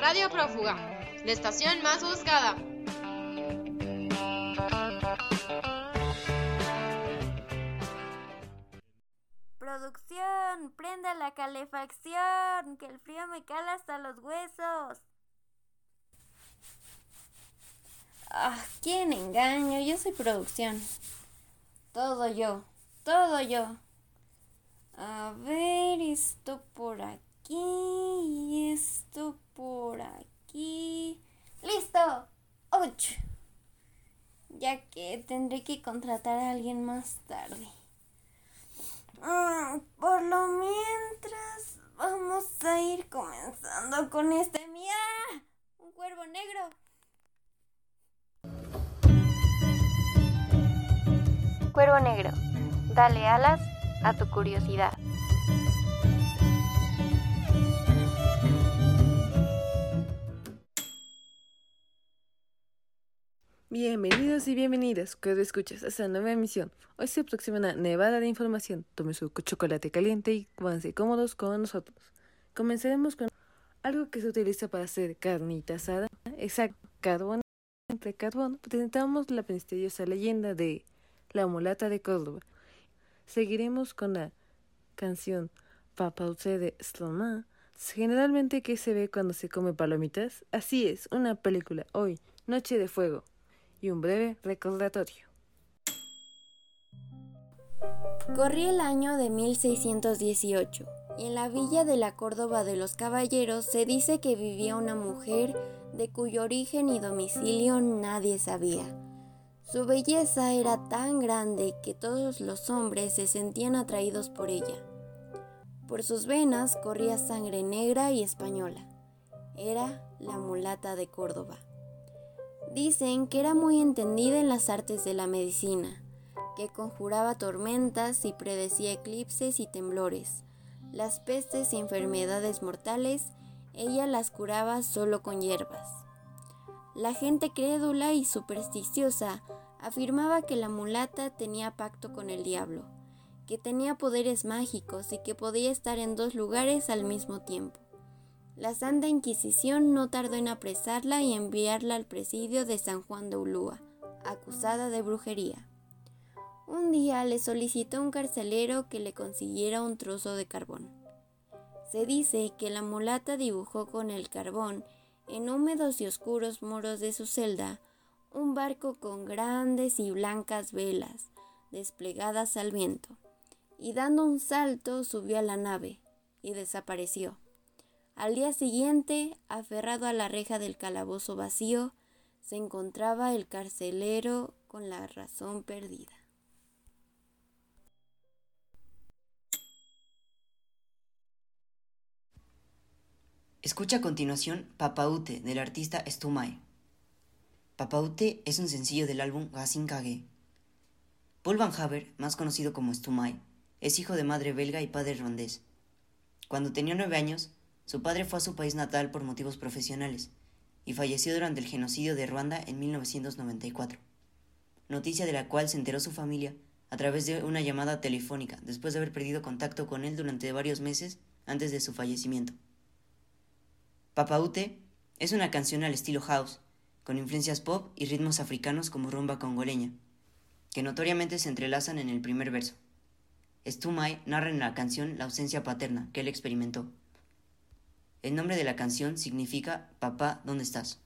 Radio Prófuga, la estación más buscada. Producción, prenda la calefacción, que el frío me cala hasta los huesos. Ah, quién engaño, yo soy producción. Todo yo, todo yo. A ver, esto por aquí y esto por aquí. ¡Listo! ¡Ocho! Ya que tendré que contratar a alguien más tarde. Mm, por lo mientras, vamos a ir comenzando con este. ¡Mía! ¡Un cuervo negro! Cuervo negro, dale alas a tu curiosidad. Bienvenidos y bienvenidas, que escuchas esta nueva emisión. Hoy se aproxima una nevada de información. Tome su chocolate caliente y pónganse cómodos con nosotros. Comenzaremos con algo que se utiliza para hacer carnita asada. Exacto, carbón. Entre carbón presentamos la misteriosa leyenda de la mulata de Córdoba. Seguiremos con la canción Papauce de Sloma. Generalmente, ¿qué se ve cuando se come palomitas? Así es, una película. Hoy, Noche de Fuego y un breve recordatorio. Corría el año de 1618 y en la villa de la Córdoba de los Caballeros se dice que vivía una mujer de cuyo origen y domicilio nadie sabía. Su belleza era tan grande que todos los hombres se sentían atraídos por ella. Por sus venas corría sangre negra y española. Era la mulata de Córdoba. Dicen que era muy entendida en las artes de la medicina, que conjuraba tormentas y predecía eclipses y temblores. Las pestes y enfermedades mortales, ella las curaba solo con hierbas. La gente crédula y supersticiosa afirmaba que la mulata tenía pacto con el diablo, que tenía poderes mágicos y que podía estar en dos lugares al mismo tiempo. La Santa Inquisición no tardó en apresarla y enviarla al presidio de San Juan de Ulúa, acusada de brujería. Un día le solicitó a un carcelero que le consiguiera un trozo de carbón. Se dice que la mulata dibujó con el carbón en húmedos y oscuros muros de su celda un barco con grandes y blancas velas desplegadas al viento, y dando un salto subió a la nave y desapareció. Al día siguiente, aferrado a la reja del calabozo vacío, se encontraba el carcelero con la razón perdida. Escucha a continuación Papaute del artista Stumai. Papaute es un sencillo del álbum Gasin Kage. Paul Van Haver, más conocido como Stumai, es hijo de madre belga y padre rondés. Cuando tenía nueve años, su padre fue a su país natal por motivos profesionales y falleció durante el genocidio de Ruanda en 1994, noticia de la cual se enteró su familia a través de una llamada telefónica después de haber perdido contacto con él durante varios meses antes de su fallecimiento. Papaute es una canción al estilo house, con influencias pop y ritmos africanos como rumba congoleña, que notoriamente se entrelazan en el primer verso. Stumai narra en la canción la ausencia paterna que él experimentó el nombre de la canción significa Papá, ¿dónde estás?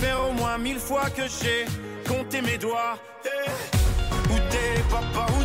faire au moins mille fois que j'ai compté mes doigts. Hey. Où t'es, papa, où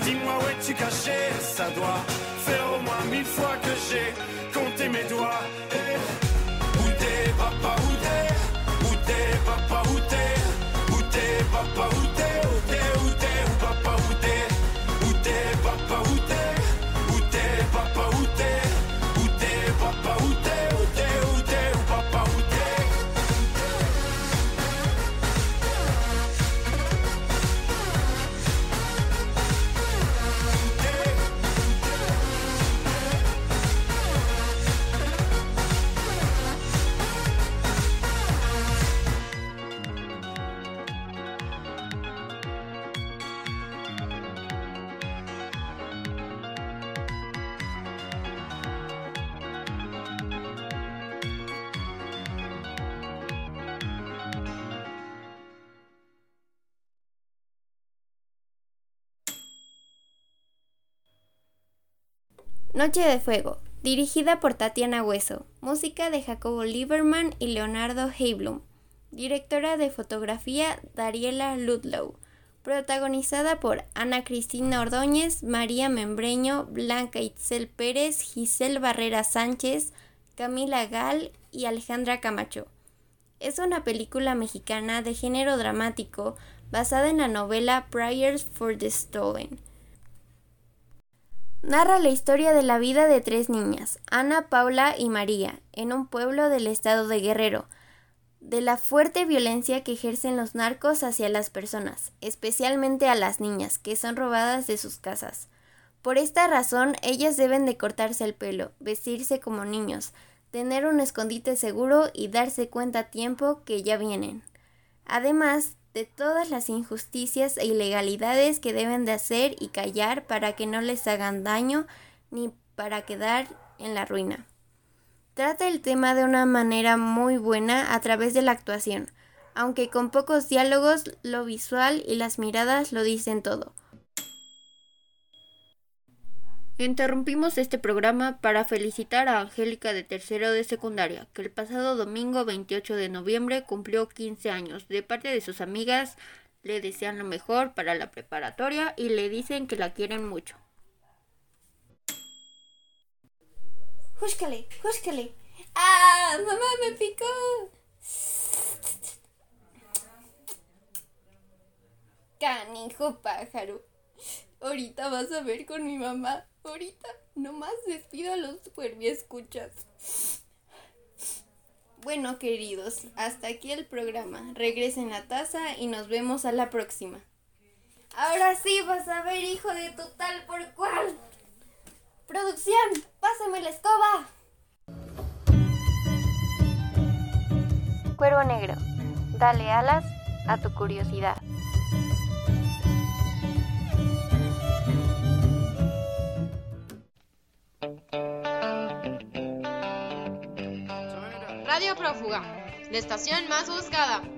dis-moi où es-tu caché Ça doit faire au moins mille fois que j'ai compté mes doigts. Et où t'es, papa, où t'es? Où t'es, papa, où t'es? Où t'es, papa, Où t'es, Noche de Fuego, dirigida por Tatiana Hueso, música de Jacobo Lieberman y Leonardo Heiblum, directora de fotografía Dariela Ludlow, protagonizada por Ana Cristina Ordóñez, María Membreño, Blanca Itzel Pérez, Giselle Barrera Sánchez, Camila Gal y Alejandra Camacho. Es una película mexicana de género dramático basada en la novela Prayers for the Stolen Narra la historia de la vida de tres niñas, Ana, Paula y María, en un pueblo del estado de Guerrero, de la fuerte violencia que ejercen los narcos hacia las personas, especialmente a las niñas, que son robadas de sus casas. Por esta razón, ellas deben de cortarse el pelo, vestirse como niños, tener un escondite seguro y darse cuenta a tiempo que ya vienen. Además, de todas las injusticias e ilegalidades que deben de hacer y callar para que no les hagan daño ni para quedar en la ruina. Trata el tema de una manera muy buena a través de la actuación, aunque con pocos diálogos, lo visual y las miradas lo dicen todo. Interrumpimos este programa para felicitar a Angélica de tercero de secundaria, que el pasado domingo 28 de noviembre cumplió 15 años. De parte de sus amigas le desean lo mejor para la preparatoria y le dicen que la quieren mucho. ¡Júscale! ¡Júscale! ¡Ah! ¡Mamá me picó! Canijo pájaro. Ahorita vas a ver con mi mamá. Ahorita nomás despido a los escuchas. Bueno, queridos, hasta aquí el programa. Regresen a taza y nos vemos a la próxima. Ahora sí vas a ver, hijo de total por cual. Producción, pásame la escoba. Cuervo negro, dale alas a tu curiosidad. La estación más buscada.